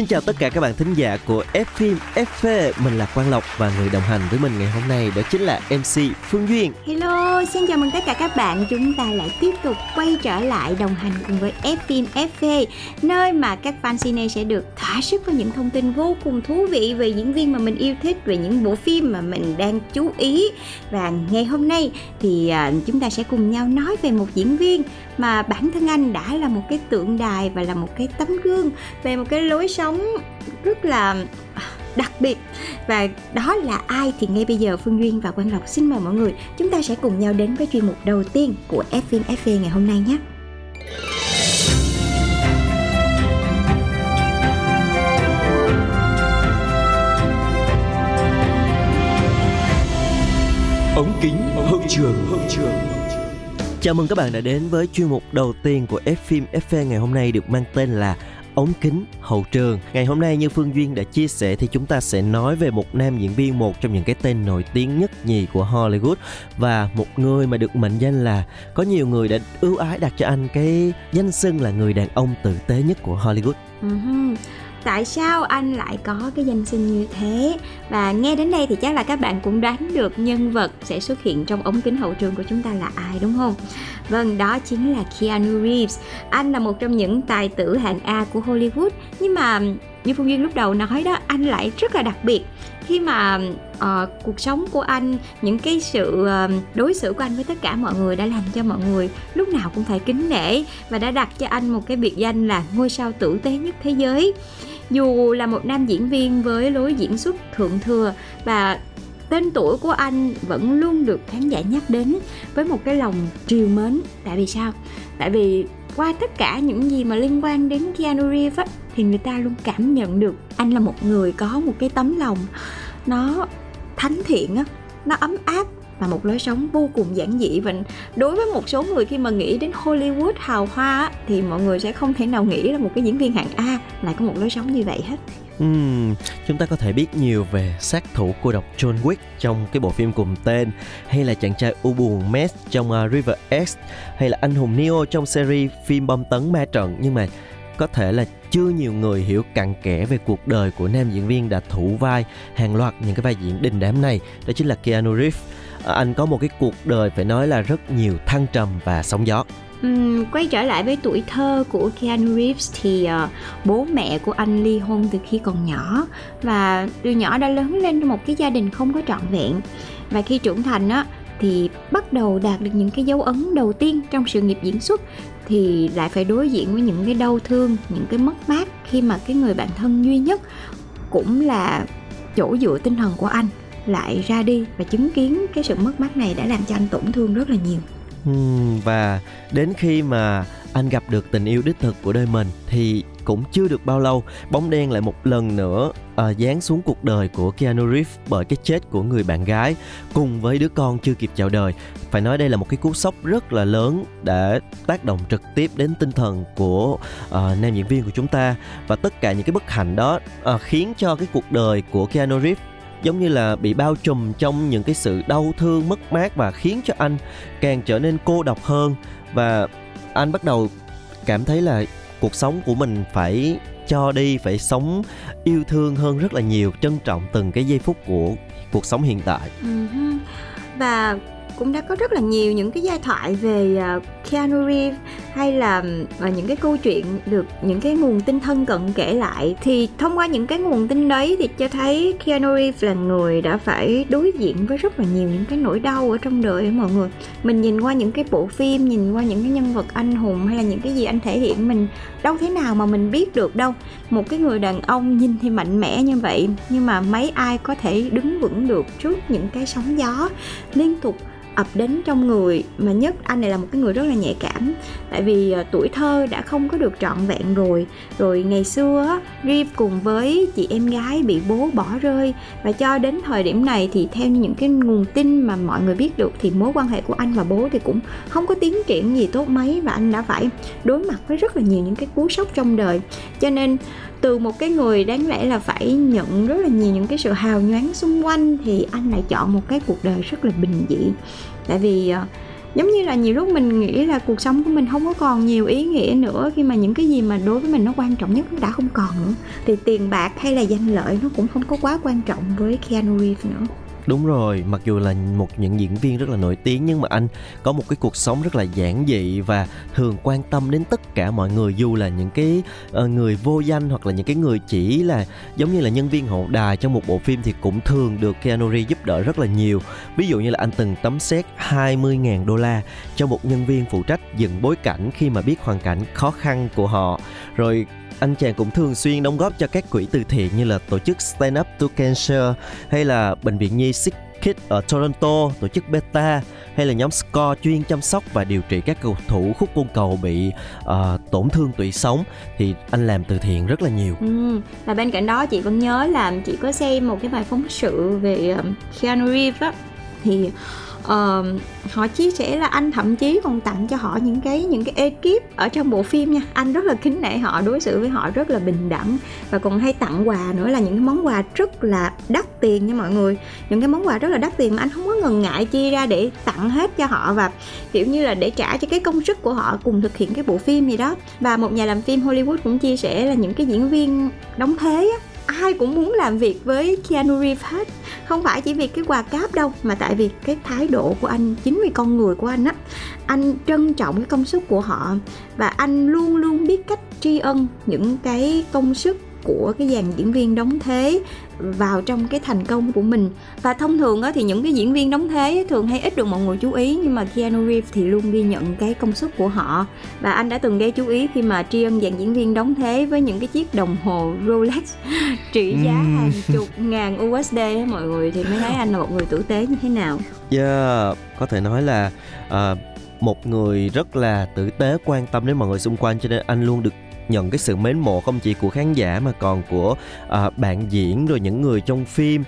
Xin chào tất cả các bạn thính giả của F phim FV Mình là Quang Lộc và người đồng hành với mình ngày hôm nay đó chính là MC Phương Duyên Hello, xin chào mừng tất cả các bạn. Chúng ta lại tiếp tục quay trở lại đồng hành cùng với F phim FV, nơi mà các fan cine sẽ được thỏa sức với những thông tin vô cùng thú vị về diễn viên mà mình yêu thích, về những bộ phim mà mình đang chú ý. Và ngày hôm nay thì à, chúng ta sẽ cùng nhau nói về một diễn viên mà bản thân anh đã là một cái tượng đài và là một cái tấm gương về một cái lối sống rất là à, đặc biệt và đó là ai thì ngay bây giờ Phương Duyên và Quang Lộc xin mời mọi người chúng ta sẽ cùng nhau đến với chuyên mục đầu tiên của fvn FV ngày hôm nay nhé. ống kính hậu trường hậu trường Chào mừng các bạn đã đến với chuyên mục đầu tiên của F phim FV ngày hôm nay được mang tên là ống kính hậu trường. Ngày hôm nay như Phương Duyên đã chia sẻ thì chúng ta sẽ nói về một nam diễn viên một trong những cái tên nổi tiếng nhất nhì của Hollywood và một người mà được mệnh danh là có nhiều người đã ưu ái đặt cho anh cái danh xưng là người đàn ông tử tế nhất của Hollywood. Uh-huh. Tại sao anh lại có cái danh xưng như thế? Và nghe đến đây thì chắc là các bạn cũng đoán được nhân vật sẽ xuất hiện trong ống kính hậu trường của chúng ta là ai đúng không? Vâng, đó chính là Keanu Reeves. Anh là một trong những tài tử hạng A của Hollywood. Nhưng mà như Phương Duyên lúc đầu nói đó, anh lại rất là đặc biệt. Khi mà uh, cuộc sống của anh những cái sự uh, đối xử của anh với tất cả mọi người đã làm cho mọi người lúc nào cũng phải kính nể và đã đặt cho anh một cái biệt danh là ngôi sao tử tế nhất thế giới. Dù là một nam diễn viên với lối diễn xuất thượng thừa và tên tuổi của anh vẫn luôn được khán giả nhắc đến với một cái lòng triều mến. Tại vì sao? Tại vì qua tất cả những gì mà liên quan đến Keanu Reeves á, thì người ta luôn cảm nhận được anh là một người có một cái tấm lòng nó thánh thiện á nó ấm áp và một lối sống vô cùng giản dị. Và đối với một số người khi mà nghĩ đến Hollywood hào hoa á, thì mọi người sẽ không thể nào nghĩ là một cái diễn viên hạng A lại có một lối sống như vậy hết. Uhm, chúng ta có thể biết nhiều về sát thủ cô độc John Wick trong cái bộ phim cùng tên hay là chàng trai u buồn Matt trong uh, River X hay là anh hùng Neo trong series phim bom tấn ma trận. Nhưng mà có thể là chưa nhiều người hiểu cặn kẽ về cuộc đời của nam diễn viên đã thủ vai hàng loạt những cái vai diễn đình đám này đó chính là Keanu Reeves. À, anh có một cái cuộc đời phải nói là rất nhiều thăng trầm và sóng gió. Uhm, quay trở lại với tuổi thơ của Keanu Reeves thì uh, bố mẹ của anh ly hôn từ khi còn nhỏ và từ nhỏ đã lớn lên trong một cái gia đình không có trọn vẹn và khi trưởng thành á thì bắt đầu đạt được những cái dấu ấn đầu tiên trong sự nghiệp diễn xuất thì lại phải đối diện với những cái đau thương, những cái mất mát khi mà cái người bạn thân duy nhất cũng là chỗ dựa tinh thần của anh lại ra đi và chứng kiến cái sự mất mát này đã làm cho anh tổn thương rất là nhiều. Uhm, và đến khi mà anh gặp được tình yêu đích thực của đời mình thì cũng chưa được bao lâu bóng đen lại một lần nữa uh, xuống cuộc đời của Keanu Reeves bởi cái chết của người bạn gái cùng với đứa con chưa kịp chào đời. Phải nói đây là một cái cú sốc rất là lớn đã tác động trực tiếp đến tinh thần của uh, nam diễn viên của chúng ta. Và tất cả những cái bất hạnh đó uh, khiến cho cái cuộc đời của Keanu Reeves giống như là bị bao trùm trong những cái sự đau thương, mất mát và khiến cho anh càng trở nên cô độc hơn. Và anh bắt đầu cảm thấy là cuộc sống của mình phải cho đi, phải sống yêu thương hơn rất là nhiều, trân trọng từng cái giây phút của cuộc sống hiện tại. Ừ và cũng đã có rất là nhiều những cái giai thoại về à, Keanu Reeves hay là và những cái câu chuyện được những cái nguồn tin thân cận kể lại. Thì thông qua những cái nguồn tin đấy thì cho thấy Keanu Reeves là người đã phải đối diện với rất là nhiều những cái nỗi đau ở trong đời ấy, mọi người. Mình nhìn qua những cái bộ phim nhìn qua những cái nhân vật anh hùng hay là những cái gì anh thể hiện mình đâu thế nào mà mình biết được đâu. Một cái người đàn ông nhìn thì mạnh mẽ như vậy nhưng mà mấy ai có thể đứng vững được trước những cái sóng gió liên tục ập đến trong người mà nhất anh này là một cái người rất là nhạy cảm. Tại vì uh, tuổi thơ đã không có được trọn vẹn rồi. Rồi ngày xưa Reeve cùng với chị em gái bị bố bỏ rơi. Và cho đến thời điểm này thì theo những cái nguồn tin mà mọi người biết được thì mối quan hệ của anh và bố thì cũng không có tiến triển gì tốt mấy. Và anh đã phải đối mặt với rất là nhiều những cái cú sốc trong đời. Cho nên từ một cái người đáng lẽ là phải nhận rất là nhiều những cái sự hào nhoáng xung quanh thì anh lại chọn một cái cuộc đời rất là bình dị. Tại vì ờ, giống như là nhiều lúc mình nghĩ là cuộc sống của mình không có còn nhiều ý nghĩa nữa khi mà những cái gì mà đối với mình nó quan trọng nhất nó đã không còn nữa. Thì tiền bạc hay là danh lợi nó cũng không có quá quan trọng với Keanu Reeves nữa. Đúng rồi, mặc dù là một những diễn viên rất là nổi tiếng nhưng mà anh có một cái cuộc sống rất là giản dị và thường quan tâm đến tất cả mọi người dù là những cái uh, người vô danh hoặc là những cái người chỉ là giống như là nhân viên hậu đài trong một bộ phim thì cũng thường được Keanu Reeves giúp đỡ rất là nhiều. Ví dụ như là anh từng tấm xét 20.000 đô la cho một nhân viên phụ trách dựng bối cảnh khi mà biết hoàn cảnh khó khăn của họ. Rồi anh chàng cũng thường xuyên đóng góp cho các quỹ từ thiện như là tổ chức Stand Up to Cancer hay là bệnh viện nhi Sick Kids ở Toronto, tổ chức Beta hay là nhóm Score chuyên chăm sóc và điều trị các cầu thủ khúc côn cầu bị uh, tổn thương tủy sống thì anh làm từ thiện rất là nhiều. Ừ. Và bên cạnh đó chị vẫn nhớ là chị có xem một cái bài phóng sự về um, Keanu Reeves á thì uh, họ chia sẻ là anh thậm chí còn tặng cho họ những cái những cái ekip ở trong bộ phim nha. Anh rất là kính nể họ đối xử với họ rất là bình đẳng. Và còn hay tặng quà nữa là những cái món quà rất là đắt tiền nha mọi người. Những cái món quà rất là đắt tiền mà anh không có ngần ngại chia ra để tặng hết cho họ và kiểu như là để trả cho cái công sức của họ cùng thực hiện cái bộ phim gì đó. Và một nhà làm phim Hollywood cũng chia sẻ là những cái diễn viên đóng thế á ai cũng muốn làm việc với Keanu Reeves hết. Không phải chỉ vì cái quà cáp đâu, mà tại vì cái thái độ của anh, chính vì con người của anh á. Anh trân trọng cái công sức của họ và anh luôn luôn biết cách tri ân những cái công sức của cái dàn diễn viên đóng thế vào trong cái thành công của mình. Và thông thường thì những cái diễn viên đóng thế thường hay ít được mọi người chú ý nhưng mà Keanu Reeves thì luôn ghi nhận cái công sức của họ. Và anh đã từng gây chú ý khi mà tri ân dàn diễn viên đóng thế với những cái chiếc đồng hồ Rolex trị giá hàng chục ngàn USD mọi người thì mới thấy anh là một người tử tế như thế nào. Yeah, có thể nói là uh, một người rất là tử tế quan tâm đến mọi người xung quanh cho nên anh luôn được nhận cái sự mến mộ không chỉ của khán giả mà còn của uh, bạn diễn rồi những người trong phim.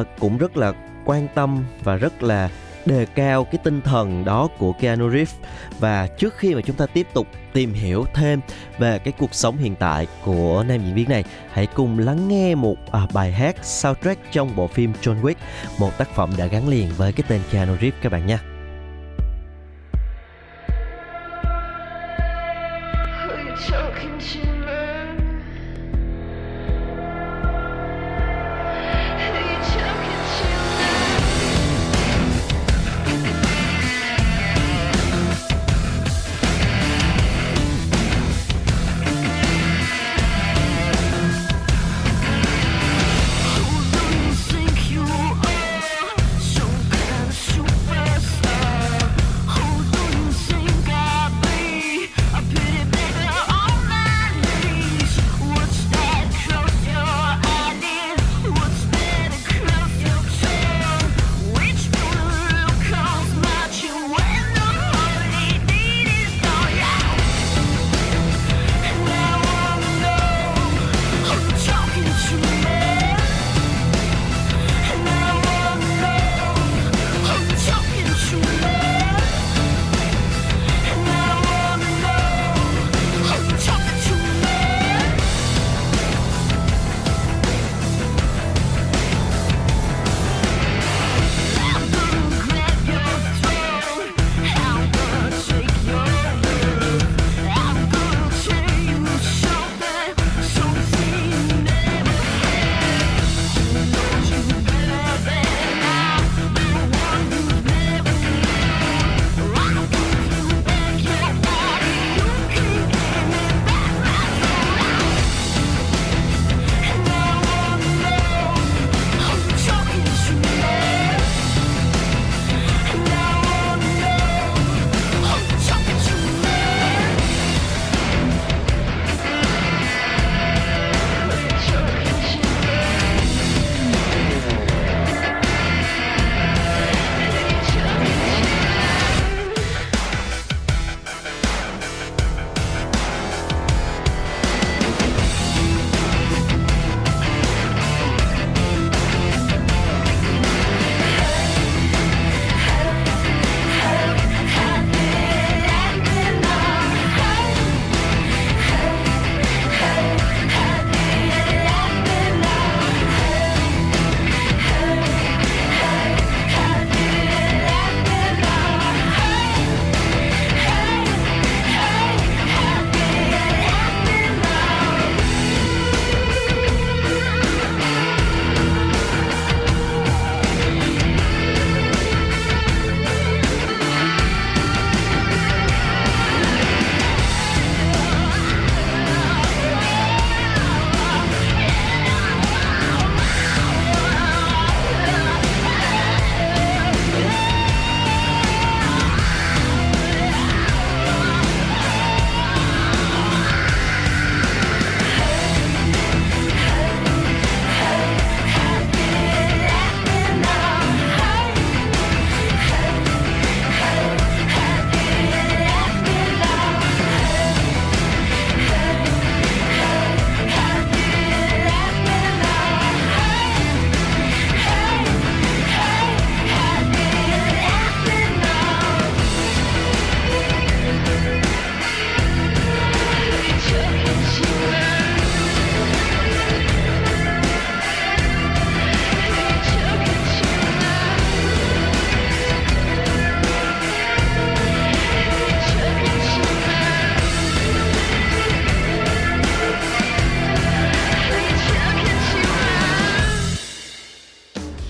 Uh, cũng rất là quan tâm và rất là đề cao cái tinh thần đó của Keanu Reeves. Và trước khi mà chúng ta tiếp tục tìm hiểu thêm về cái cuộc sống hiện tại của nam diễn viên này hãy cùng lắng nghe một à, bài hát soundtrack trong bộ phim John Wick một tác phẩm đã gắn liền với cái tên Keanu Reeves các bạn nhé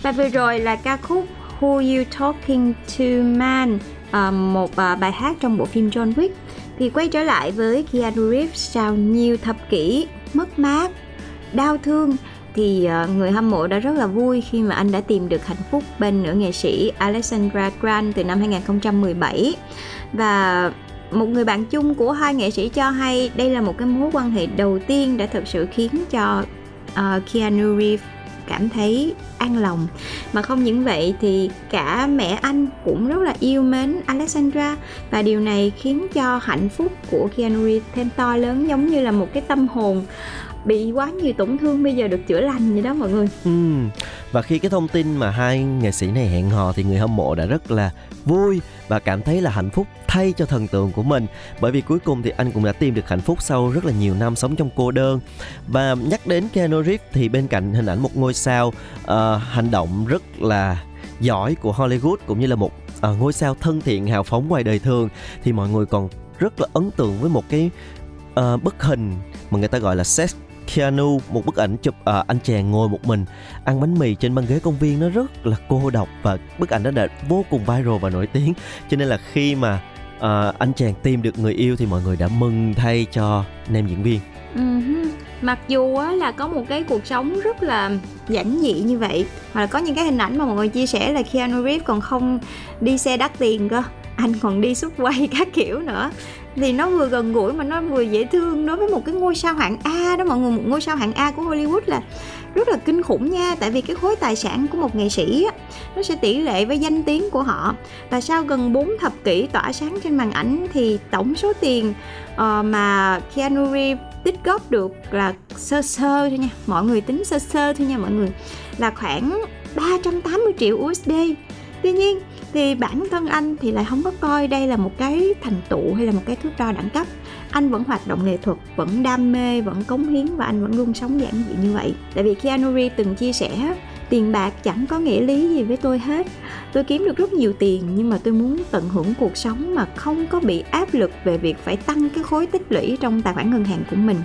và vừa rồi là ca khúc Who You Talking To Man uh, một uh, bài hát trong bộ phim John Wick. Thì quay trở lại với Keanu Reeves sau nhiều thập kỷ mất mát đau thương thì uh, người hâm mộ đã rất là vui khi mà anh đã tìm được hạnh phúc bên nữ nghệ sĩ Alexandra Grant từ năm 2017 và một người bạn chung của hai nghệ sĩ cho hay đây là một cái mối quan hệ đầu tiên đã thực sự khiến cho uh, Keanu Reeves cảm thấy an lòng. Mà không những vậy thì cả mẹ anh cũng rất là yêu mến Alexandra. Và điều này khiến cho hạnh phúc của Keanu Reeves thêm to lớn, giống như là một cái tâm hồn bị quá nhiều tổn thương bây giờ được chữa lành vậy đó mọi người. Ừ. và khi cái thông tin mà hai nghệ sĩ này hẹn hò thì người hâm mộ đã rất là vui và cảm thấy là hạnh phúc thay cho thần tượng của mình. Bởi vì cuối cùng thì anh cũng đã tìm được hạnh phúc sau rất là nhiều năm sống trong cô đơn. Và nhắc đến Keanu Reeves thì bên cạnh hình ảnh một ngôi sao uh, hành động rất là giỏi của Hollywood cũng như là một uh, ngôi sao thân thiện hào phóng ngoài đời thường thì mọi người còn rất là ấn tượng với một cái uh, bức hình mà người ta gọi là sex Keanu một bức ảnh chụp uh, anh chàng ngồi một mình ăn bánh mì trên băng ghế công viên nó rất là cô độc và bức ảnh đó đã vô cùng viral và nổi tiếng. Cho nên là khi mà uh, anh chàng tìm được người yêu thì mọi người đã mừng thay cho nam diễn viên. Uh-huh. mặc dù á, là có một cái cuộc sống rất là giản dị như vậy hoặc là có những cái hình ảnh mà mọi người chia sẻ là Keanu Reeves còn không đi xe đắt tiền cơ anh còn đi xuất quay các kiểu nữa thì nó vừa gần gũi mà nó vừa dễ thương đối với một cái ngôi sao hạng A đó mọi người. Một ngôi sao hạng A của Hollywood là rất là kinh khủng nha. Tại vì cái khối tài sản của một nghệ sĩ á, nó sẽ tỷ lệ với danh tiếng của họ. Và sau gần 4 thập kỷ tỏa sáng trên màn ảnh thì tổng số tiền uh, mà Keanu Reeves tích góp được là sơ sơ thôi nha. Mọi người tính sơ sơ thôi nha mọi người. Là khoảng 380 triệu USD tuy nhiên thì bản thân anh thì lại không có coi đây là một cái thành tựu hay là một cái thước đo đẳng cấp. Anh vẫn hoạt động nghệ thuật, vẫn đam mê, vẫn cống hiến và anh vẫn luôn sống giản dị như vậy. Tại vì Keanu Reeves từng chia sẻ, tiền bạc chẳng có nghĩa lý gì với tôi hết. Tôi kiếm được rất nhiều tiền, nhưng mà tôi muốn tận hưởng cuộc sống mà không có bị áp lực về việc phải tăng cái khối tích lũy trong tài khoản ngân hàng của mình.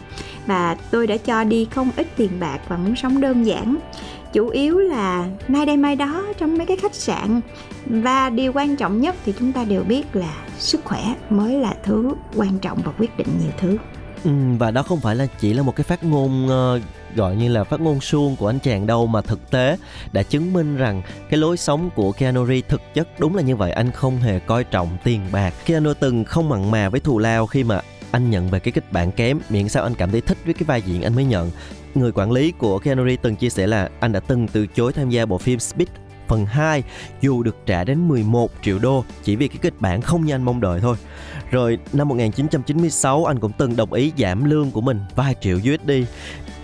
Và tôi đã cho đi không ít tiền bạc và muốn sống đơn giản chủ yếu là nay đây mai đó trong mấy cái khách sạn. Và điều quan trọng nhất thì chúng ta đều biết là sức khỏe mới là thứ quan trọng và quyết định nhiều thứ. Ừ, và đó không phải là chỉ là một cái phát ngôn uh, gọi như là phát ngôn suông của anh chàng đâu mà thực tế đã chứng minh rằng cái lối sống của Keanu Reeves thực chất đúng là như vậy. Anh không hề coi trọng tiền bạc. Keanu từng không mặn mà với thù lao khi mà anh nhận về cái kịch bản kém. Miễn sao anh cảm thấy thích với cái vai diễn anh mới nhận người quản lý của Keanu Reeves từng chia sẻ là anh đã từng từ chối tham gia bộ phim Speed phần 2 dù được trả đến 11 triệu đô chỉ vì cái kịch bản không như anh mong đợi thôi. Rồi, năm 1996 anh cũng từng đồng ý giảm lương của mình vài triệu USD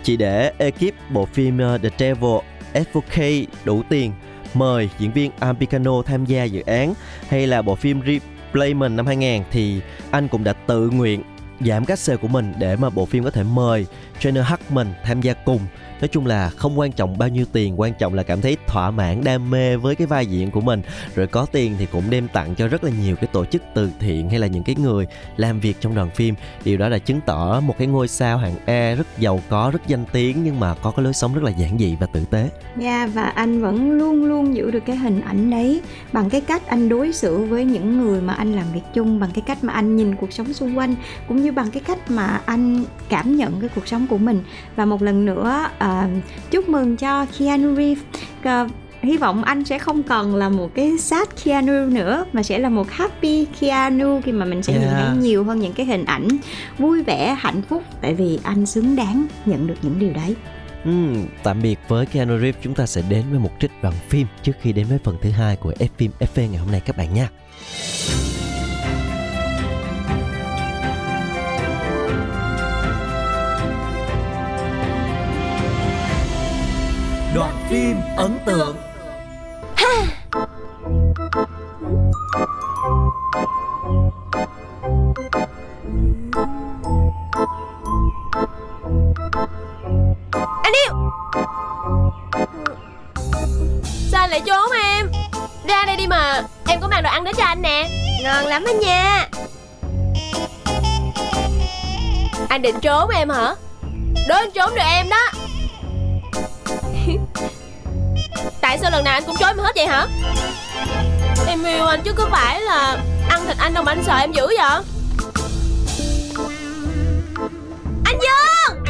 chỉ để ekip bộ phim ờ, The Devil Advocate đủ tiền mời diễn viên Al Pacino tham gia dự án hay là bộ phim Replacement năm 2000 thì anh cũng đã tự nguyện giảm các sale của mình để mà bộ phim có thể mời trainer Hackman tham gia cùng nói chung là không quan trọng bao nhiêu tiền quan trọng là cảm thấy thỏa mãn đam mê với cái vai diễn của mình. Rồi có tiền thì cũng đem tặng cho rất là nhiều cái tổ chức từ thiện hay là những cái người làm việc trong đoàn phim. Điều đó là chứng tỏ một cái ngôi sao hạng A rất giàu có rất danh tiếng nhưng mà có cái lối sống rất là giản dị và tử tế. Dạ yeah, và anh vẫn luôn luôn giữ được cái hình ảnh đấy bằng cái cách anh đối xử với những người mà anh làm việc chung bằng cái cách mà anh nhìn cuộc sống xung quanh cũng như bằng cái cách mà anh cảm nhận cái cuộc sống của mình. Và một lần nữa uh, chúc mừng cho Keanu Reeves uh, hy vọng anh sẽ không còn là một cái sad Keanu nữa mà sẽ là một happy Keanu khi mà mình sẽ yeah. nhìn thấy nhiều hơn những cái hình ảnh vui vẻ hạnh phúc tại vì anh xứng đáng nhận được những điều đấy Ừ, tạm biệt với Keanu Reeves chúng ta sẽ đến với một trích đoạn phim trước khi đến với phần thứ hai của F phim FV ngày hôm nay các bạn nha. Đoạn phim ấn tượng. Anh yêu. Sao anh lại trốn em? Ra đây đi mà. Em có mang đồ ăn đến cho anh nè. Ngon lắm anh nha. Anh định trốn em hả? Đố anh trốn được em đó sao lần nào anh cũng chối em hết vậy hả? Em yêu anh chứ có phải là Ăn thịt anh đâu mà anh sợ em dữ vậy? Anh Dương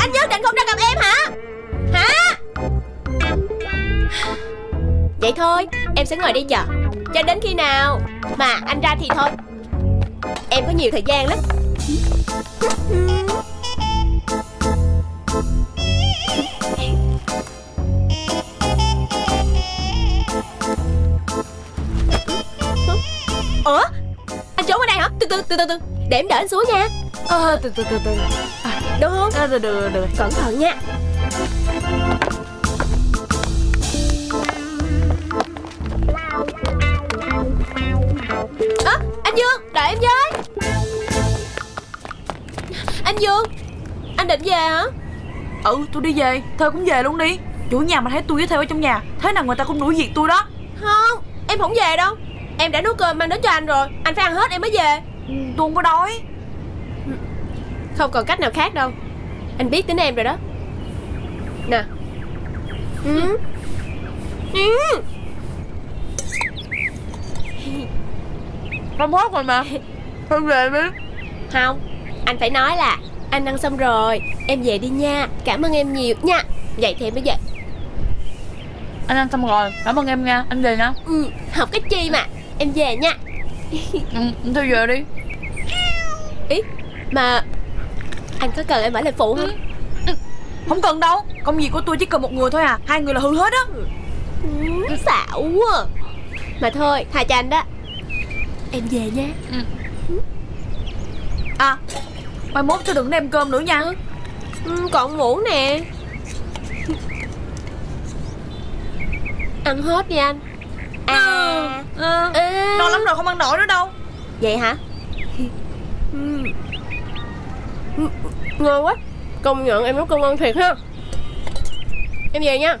Anh Dương định không ra gặp em hả? Hả? Vậy thôi, Em sẽ ngồi đây chờ. Cho đến khi nào Mà anh ra thì thôi. Em có nhiều thời gian lắm. Từ từ từ từ. Để em đỡ anh xuống nha. Ờ, từ từ từ từ. À, Được không? À, được được được Cẩn thận nha. À, Anh Dương Đợi em với. Anh Dương Anh định về hả? Ừ tôi đi về. Thôi cũng về luôn đi. Chủ nhà mà thấy tôi với theo ở trong nhà thế nào người ta cũng đuổi việc tôi đó. Không Em không về đâu. Em đã nấu cơm mang đến cho anh rồi. Anh phải ăn hết em mới về tôi không có đói. Không còn cách nào khác đâu. Anh biết tính em rồi đó. Nè. Ừ. Ừ. không hết rồi mà. Thôi về đi Không. Anh phải nói là Anh ăn xong rồi Em về đi nha. Cảm ơn em nhiều nha. Vậy thì em mới về anh ăn xong rồi. Cảm ơn em nha. Anh về nha. Ừ, Học cái chi mà. Em về nha ừ, thôi về đi. Ý Mà Anh có cần em ở lại phụ không? Không cần đâu công việc của tôi chỉ cần một người thôi à hai người là hư hết á. Ừ, Xạo quá. Mà thôi Tha cho anh đó. Em về nha à mai mốt tôi đừng đem cơm nữa nha. Ừ, Còn muỗng nè. Ăn hết đi anh À, ừ. à. no lắm rồi không ăn nổi nữa đâu. Vậy hả? Ừ. Ừ, Ngon quá. Công nhận em nấu cơm ngon thiệt ha. Em về nha.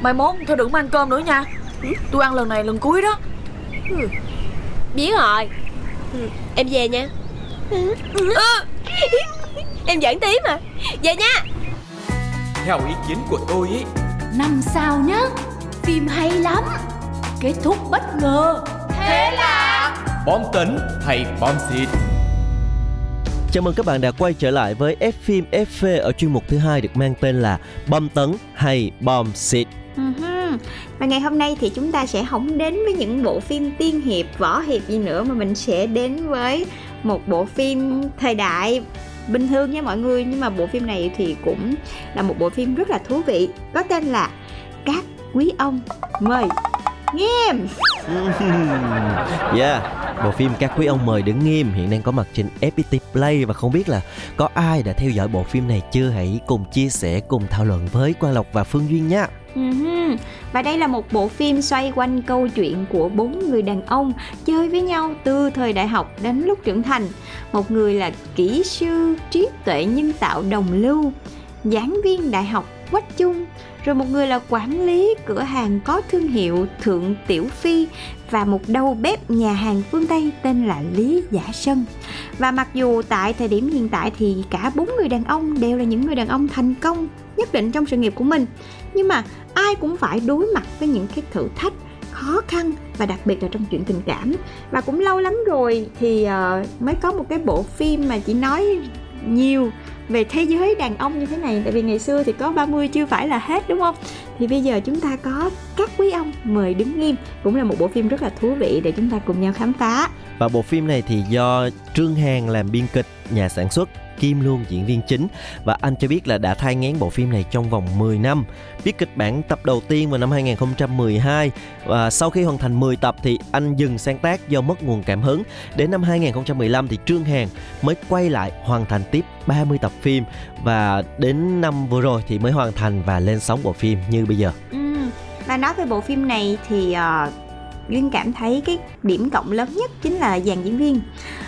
Mai mốt tôi đừng mang cơm nữa nha. Tôi ăn lần này lần cuối đó. Biết rồi. Ừ. Em về nha. Ừ. Em giỡn tí mà Về nha. Theo ý kiến của tôi ý Năm sao nhá Phim hay lắm Kết thúc bất ngờ Bom tấn hay bom xịt Chào mừng các bạn đã quay trở lại với F phim FV ở chuyên mục thứ hai được mang tên là Bom tấn hay bom xịt. Uh-huh. Và ngày hôm nay thì chúng ta sẽ không đến với những bộ phim tiên hiệp, võ hiệp gì nữa mà mình sẽ đến với một bộ phim thời đại bình thường nha mọi người, nhưng mà bộ phim này thì cũng là một bộ phim rất là thú vị, có tên là Các quý ông mời nghe Yeah, bộ phim các quý ông mời đứng nghiêm hiện đang có mặt trên FPT Play và không biết là có ai đã theo dõi bộ phim này chưa hãy cùng chia sẻ cùng thảo luận với Quang Lộc và Phương Duyên. Uh-huh. Và đây là một bộ phim xoay quanh câu chuyện của bốn người đàn ông chơi với nhau từ thời đại học đến lúc trưởng thành. Một người là kỹ sư trí tuệ nhân tạo đồng lưu, giảng viên đại học Quách Trung, rồi một người là quản lý cửa hàng có thương hiệu Thượng Tiểu Phi và một đầu bếp nhà hàng phương Tây tên là Lý Giả Sân. Và mặc dù tại thời điểm hiện tại thì cả bốn người đàn ông đều là những người đàn ông thành công nhất định trong sự nghiệp của mình nhưng mà ai cũng phải đối mặt với những cái thử thách khó khăn và đặc biệt là trong chuyện tình cảm và cũng lâu lắm rồi thì uh, mới có một cái bộ phim mà chỉ nói nhiều về thế giới đàn ông như thế này. Tại vì ngày xưa thì có 30 chưa phải là hết đúng không? Thì bây giờ chúng ta có các quý ông mời đứng nghiêm cũng là một bộ phim rất là thú vị để chúng ta cùng nhau khám phá. Và bộ phim này thì do Trương Hàn làm biên kịch, nhà sản xuất. Kim luôn diễn viên chính và anh cho biết là đã thai ngán bộ phim này trong vòng 10 năm. Viết kịch bản tập đầu tiên vào năm 2012 và sau khi hoàn thành 10 tập thì anh dừng sáng tác do mất nguồn cảm hứng. Đến năm 2015 thì Trương Hàn mới quay lại hoàn thành tiếp 30 tập phim và đến năm vừa rồi thì mới hoàn thành và lên sóng bộ phim như bây giờ. Ừ. Và nói về bộ phim này thì uh, Duyên cảm thấy cái điểm cộng lớn nhất chính là dàn diễn viên.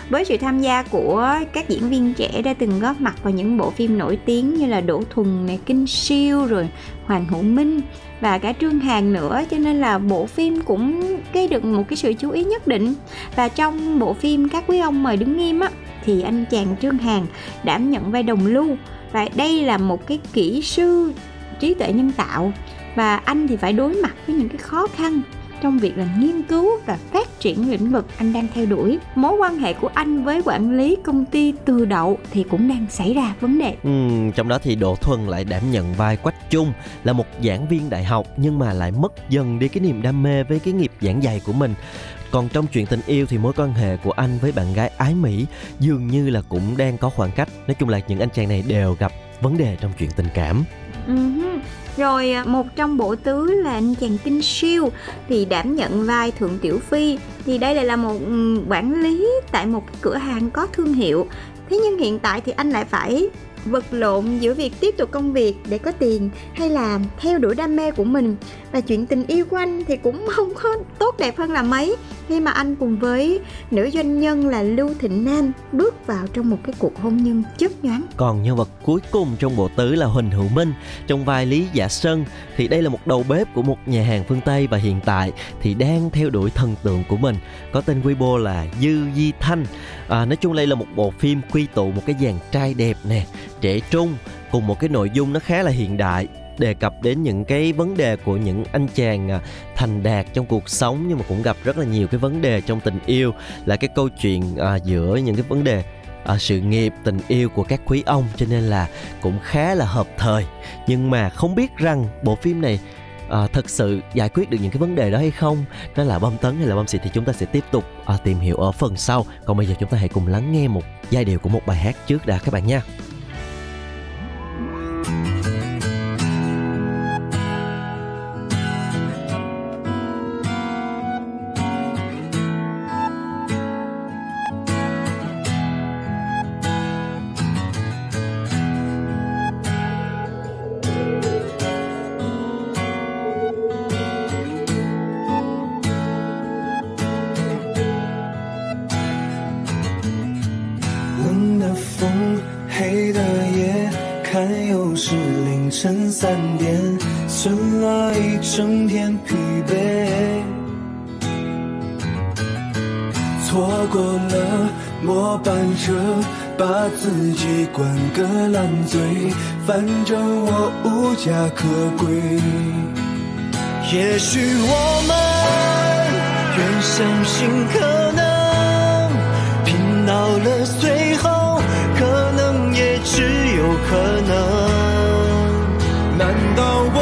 Với sự tham gia của các diễn viên trẻ đã từng góp mặt vào những bộ phim nổi tiếng như là Đỗ Thuần này, Kinh Siêu rồi Hoàng Hữu Minh và cả Trương Hàn nữa cho nên là bộ phim cũng gây được một cái sự chú ý nhất định. Và trong bộ phim các quý ông mời đứng nghiêm á thì anh chàng Trương Hàn đảm nhận vai đồng lưu. Và đây là một cái kỹ sư trí tuệ nhân tạo và anh thì phải đối mặt với những cái khó khăn trong việc là nghiên cứu và phát triển lĩnh vực anh đang theo đuổi mối quan hệ của anh với quản lý công ty từ đậu thì cũng đang xảy ra vấn đề Ừ, trong đó thì Đỗ Thuần lại đảm nhận vai Quách Trung là một giảng viên đại học nhưng mà lại mất dần đi cái niềm đam mê với cái nghiệp giảng dạy của mình. Còn trong chuyện tình yêu thì mối quan hệ của anh với bạn gái ái Mỹ dường như là cũng đang có khoảng cách. Nói chung là những anh chàng này đều gặp vấn đề trong chuyện tình cảm. Uh-huh. Rồi à, một trong bộ tứ là anh chàng Kinh Siêu thì đảm nhận vai Thượng Tiểu Phi thì đây lại là một ừ, quản lý tại một cửa hàng có thương hiệu. Thế nhưng hiện tại thì anh lại phải vật lộn giữa việc tiếp tục công việc để có tiền hay là theo đuổi đam mê của mình và chuyện tình yêu của anh thì cũng không có tốt đẹp hơn là mấy, khi mà anh cùng với nữ doanh nhân là Lưu Thịnh Nam bước vào trong một cái cuộc hôn nhân chớp nhoáng. Còn nhân vật cuối cùng trong bộ tứ là Huỳnh Hữu Minh trong vai Lý dạ Sơn thì đây là một đầu bếp của một nhà hàng phương Tây và hiện tại thì đang theo đuổi thần tượng của mình có tên Weibo là Dư Di Thanh. À, nói chung đây là một bộ phim quy tụ một cái dàn trai đẹp nè, trẻ trung cùng một cái nội dung nó khá là hiện đại đề cập đến những cái vấn đề của những anh chàng à, thành đạt trong cuộc sống nhưng mà cũng gặp rất là nhiều cái vấn đề trong tình yêu là cái câu chuyện à, giữa những cái vấn đề à, sự nghiệp tình yêu của các quý ông cho nên là cũng khá là hợp thời. Nhưng mà không biết rằng bộ phim này à, thật sự giải quyết được những cái vấn đề đó hay không? Nó là bom tấn hay là bom xịt thì chúng ta sẽ tiếp tục à, tìm hiểu ở phần sau. Còn bây giờ chúng ta hãy cùng lắng nghe một giai điệu của một bài hát trước đã các bạn nha. 末班车，把自己灌个烂醉，反正我无家可归。也许我们越相信可能，拼到了最后，可能也只有可能。难道我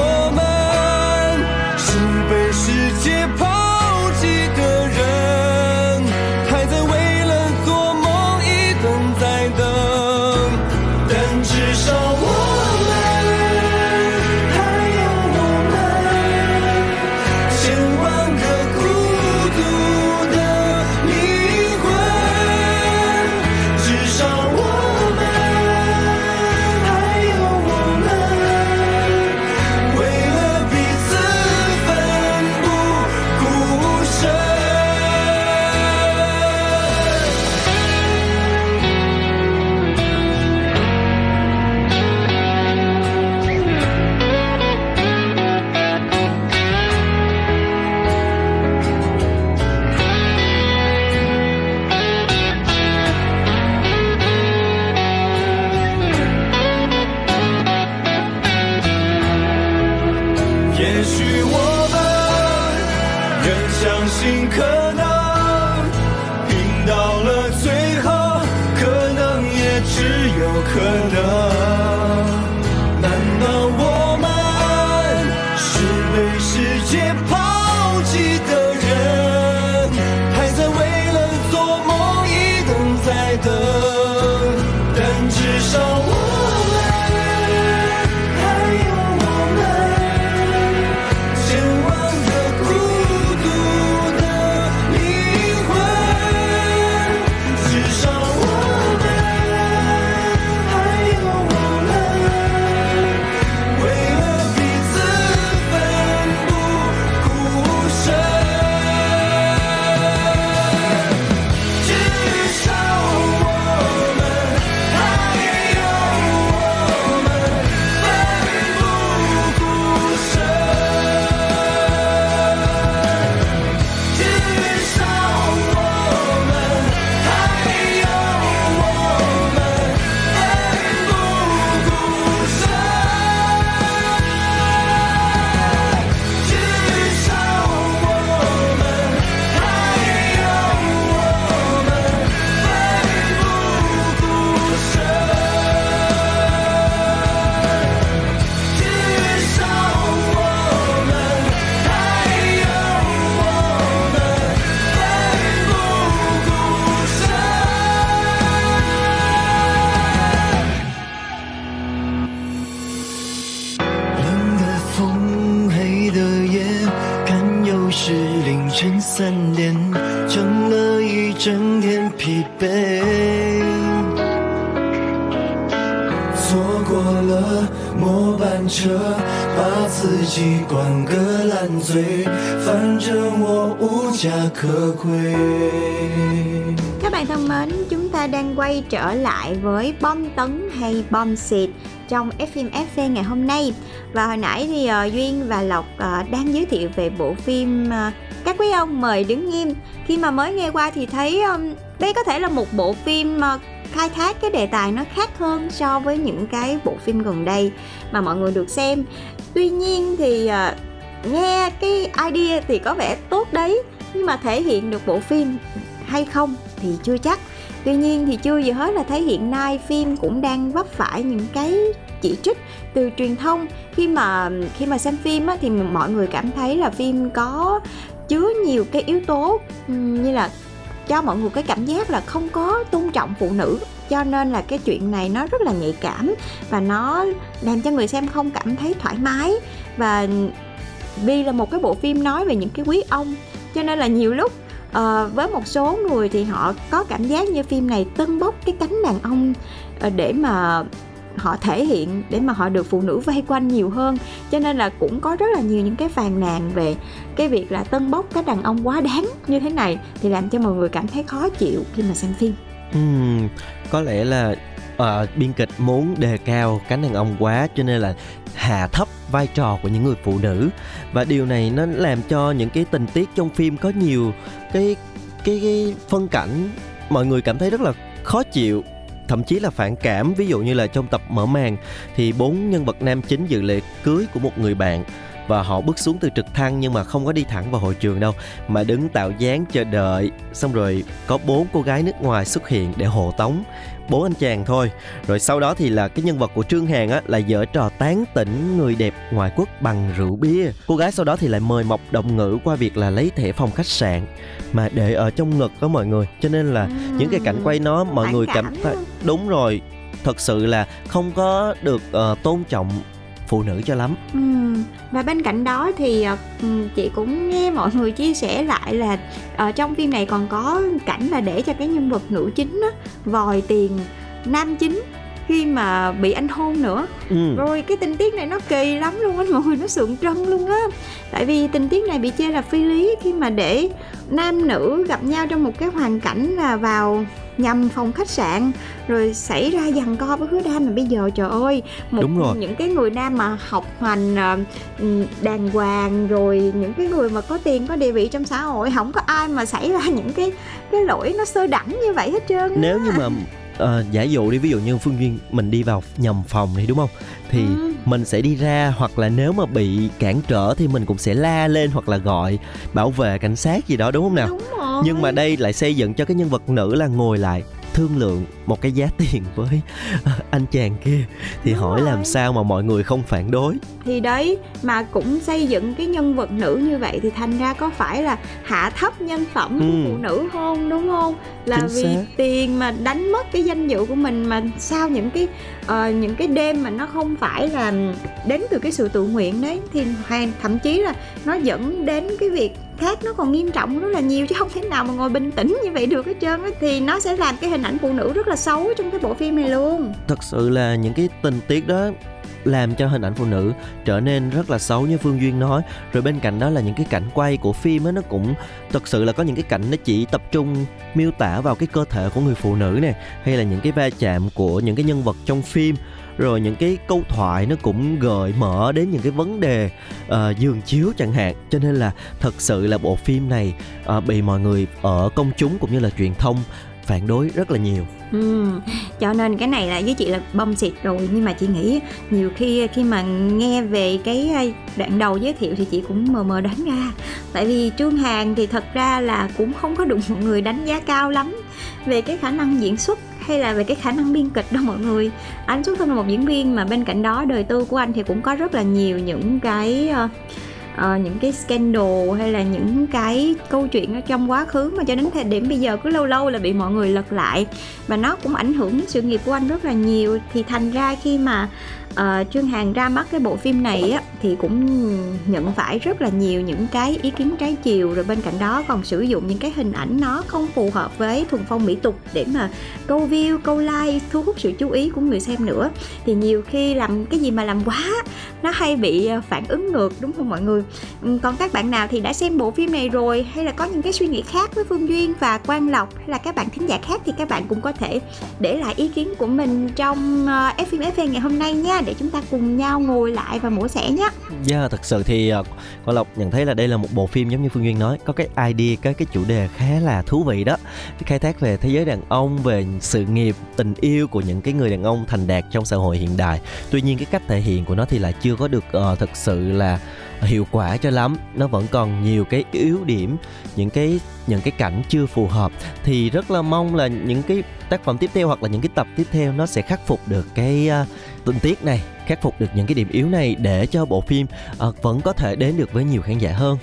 ta đang quay trở lại với bom tấn hay bom xịt trong phim FV ngày hôm nay. Và hồi nãy thì uh, Duyên và Lộc uh, đang giới thiệu về bộ phim uh, các quý ông mời đứng nghiêm. Khi mà mới nghe qua thì thấy um, đây có thể là một bộ phim uh, khai thác cái đề tài nó khác hơn so với những cái bộ phim gần đây mà mọi người được xem. Tuy nhiên thì uh, nghe cái idea thì có vẻ tốt đấy nhưng mà thể hiện được bộ phim hay không thì chưa chắc tuy nhiên thì chưa gì hết là thấy hiện nay phim cũng đang vấp phải những cái chỉ trích từ truyền thông. Khi mà khi mà xem phim á, thì mọi người cảm thấy là phim có chứa nhiều cái yếu tố như là cho mọi người cái cảm giác là không có tôn trọng phụ nữ. Cho nên là cái chuyện này nó rất là nhạy cảm và nó làm cho người xem không cảm thấy thoải mái. Và vì là một cái bộ phim nói về những cái quý ông cho nên là nhiều lúc à, với một số người thì họ có cảm giác như phim này tân bốc cái cánh đàn ông ờ, để mà họ thể hiện để mà họ được phụ nữ vây quanh nhiều hơn. Cho nên là cũng có rất là nhiều những cái phàn nàn về cái việc là tân bốc cái đàn ông quá đáng như thế này thì làm cho mọi người cảm thấy khó chịu khi mà xem phim. Ừm, có lẽ là uh, biên kịch muốn đề cao cánh đàn ông quá cho nên là hạ thấp vai trò của những người phụ nữ. Và điều này nó làm cho những cái tình tiết trong phim có nhiều cái cái, cái phân cảnh mọi người cảm thấy rất là khó chịu thậm chí là phản cảm. Ví dụ như là trong tập mở màn thì bốn nhân vật nam chính dự lễ cưới của một người bạn và họ bước xuống từ trực thăng nhưng mà không có đi thẳng vào hội trường đâu mà đứng tạo dáng chờ đợi. Xong rồi có bốn cô gái nước ngoài xuất hiện để hộ tống bốn anh chàng thôi. Rồi sau đó thì là cái nhân vật của trương hàn á là dở trò tán tỉnh người đẹp ngoại quốc bằng rượu bia. Cô gái sau đó thì lại mời mọc động ngữ qua việc là lấy thẻ phòng khách sạn mà để ở trong ngực đó mọi người. Cho nên là những cái cảnh quay nó mọi người cảm thấy đúng rồi thật sự là không có được ờ, tôn trọng phụ nữ cho lắm. Ừm, và bên cạnh đó thì ờ, ừm, chị cũng nghe mọi người chia sẻ lại là ở trong phim này còn có cảnh là để cho cái nhân vật nữ chính á, vòi tiền nam chính khi mà bị anh hôn nữa. Ừ. rồi cái tình tiết này nó kỳ lắm luôn á mọi người nó sượng trân luôn á. Tại vì tình tiết này bị chê là phi lý khi mà để nam nữ gặp nhau trong một cái hoàn cảnh là vào nhằm phòng khách sạn rồi xảy ra giằng co với hứa đam mà bây giờ trời ơi một Đúng rồi. những cái người nam mà học hành ờ, ừ, đàng hoàng rồi những cái người mà có tiền có địa vị trong xã hội không có ai mà xảy ra những cái cái lỗi nó sơ đẳng như vậy hết trơn nếu như mà ờ, giả dụ đi ví dụ như phương duyên mình đi vào nhầm phòng thì đúng không thì Ừ. mình sẽ đi ra hoặc là nếu mà bị cản trở thì mình cũng sẽ la lên hoặc là gọi bảo vệ cảnh sát gì đó đúng không nào? Đúng rồi. Nhưng mà đây lại xây dựng cho cái nhân vật nữ là ngồi lại thương lượng một cái giá tiền với anh chàng kia thì Đúng hỏi rồi. làm sao mà mọi người không phản đối thì đấy mà cũng xây dựng cái nhân vật nữ như vậy thì thành ra có phải là hạ thấp nhân phẩm của Ừ. phụ nữ không đúng không là Chính vì xác. tiền mà đánh mất cái danh dự của mình mà sau những cái ờ, những cái đêm mà nó không phải là đến từ cái sự tự nguyện đấy thì hoàn thậm chí là nó dẫn đến cái việc khác nó còn nghiêm trọng rất là nhiều chứ không thể nào mà ngồi bình tĩnh như vậy được hết trơn á thì nó sẽ làm cái hình ảnh phụ nữ rất là xấu trong cái bộ phim này luôn. Thật sự là những cái tình tiết đó làm cho hình ảnh phụ nữ trở nên rất là xấu như Phương Duyên nói. Rồi bên cạnh đó là những cái cảnh quay của phim ấy, nó cũng thật sự là có những cái cảnh nó chỉ tập trung miêu tả vào cái cơ thể của người phụ nữ này Hay là những cái va chạm của những cái nhân vật trong phim rồi những cái câu thoại nó cũng gợi mở đến những cái vấn đề uh, giường chiếu chẳng hạn. Cho nên là thật sự là bộ phim này uh, bị mọi người ở công chúng cũng như là truyền thông phản đối rất là nhiều. Ừ, cho nên cái này là với chị là bom xịt rồi nhưng mà chị nghĩ nhiều khi khi mà nghe về cái đoạn đầu giới thiệu thì chị cũng mờ mờ đánh ra. Tại vì Trương Hàn thì thật ra là cũng không có được mọi người đánh giá cao lắm về cái khả năng diễn xuất hay là về cái khả năng biên kịch đâu mọi người? Anh xuất thân là một diễn viên mà bên cạnh đó đời tư của anh thì cũng có rất là nhiều những cái uh, những cái scandal hay là những cái câu chuyện ở trong quá khứ mà cho đến thời điểm bây giờ cứ lâu lâu là bị mọi người lật lại và nó cũng ảnh hưởng đến sự nghiệp của anh rất là nhiều. Thì thành ra khi mà uh, Trương Hằng ra mắt cái bộ phim này á thì cũng nhận phải rất là nhiều những cái ý kiến trái chiều. Rồi bên cạnh đó còn sử dụng những cái hình ảnh nó không phù hợp với thuần phong mỹ tục để mà câu view câu like thu hút sự chú ý của người xem nữa. Thì nhiều khi làm cái gì mà làm quá nó hay bị ờ, phản ứng ngược đúng không mọi người? Ừ, còn các bạn nào thì đã xem bộ phim này rồi hay là có những cái suy nghĩ khác với Phương Duyên và Quang Lộc hay là các bạn thính giả khác thì các bạn cũng có thể để lại ý kiến của mình trong ờ, uh, FM phim FV ngày hôm nay nha để chúng ta cùng nhau ngồi lại và mổ xẻ nhé. Dạ yeah, thật sự thì uh, Quang Lộc nhận thấy là đây là một bộ phim giống như Phương Duyên nói có cái idea cái cái chủ đề khá là thú vị đó khai thác về thế giới đàn ông về sự nghiệp tình yêu của những cái người đàn ông thành đạt trong xã hội hiện đại tuy nhiên cái cách thể hiện của nó thì lại chưa có được ờ, uh, thực sự là hiệu quả cho lắm. Nó vẫn còn nhiều cái yếu điểm những cái những cái cảnh chưa phù hợp. Thì rất là mong là những cái tác phẩm tiếp theo hoặc là những cái tập tiếp theo nó sẽ khắc phục được cái uh, tình tiết này khắc phục được những cái điểm yếu này để cho bộ phim uh, vẫn có thể đến được với nhiều khán giả hơn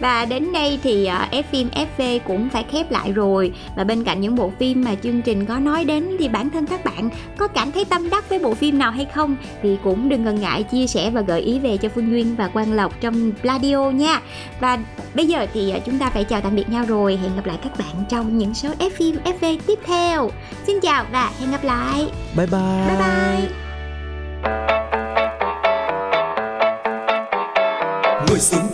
và đến đây thì uh, F phim FV cũng phải khép lại rồi. Và bên cạnh những bộ phim mà chương trình có nói đến thì bản thân các bạn có cảm thấy tâm đắc với bộ phim nào hay không thì cũng đừng ngần ngại chia sẻ và gợi ý về cho Phương Duyên và Quang Lộc trong Pladio nha. Và bây giờ thì uh, chúng ta phải chào tạm biệt nhau rồi. Hẹn gặp lại các bạn trong những số F phim FV tiếp theo. Xin chào và hẹn gặp lại. Bye bye. Bye bye. Ngồi xuống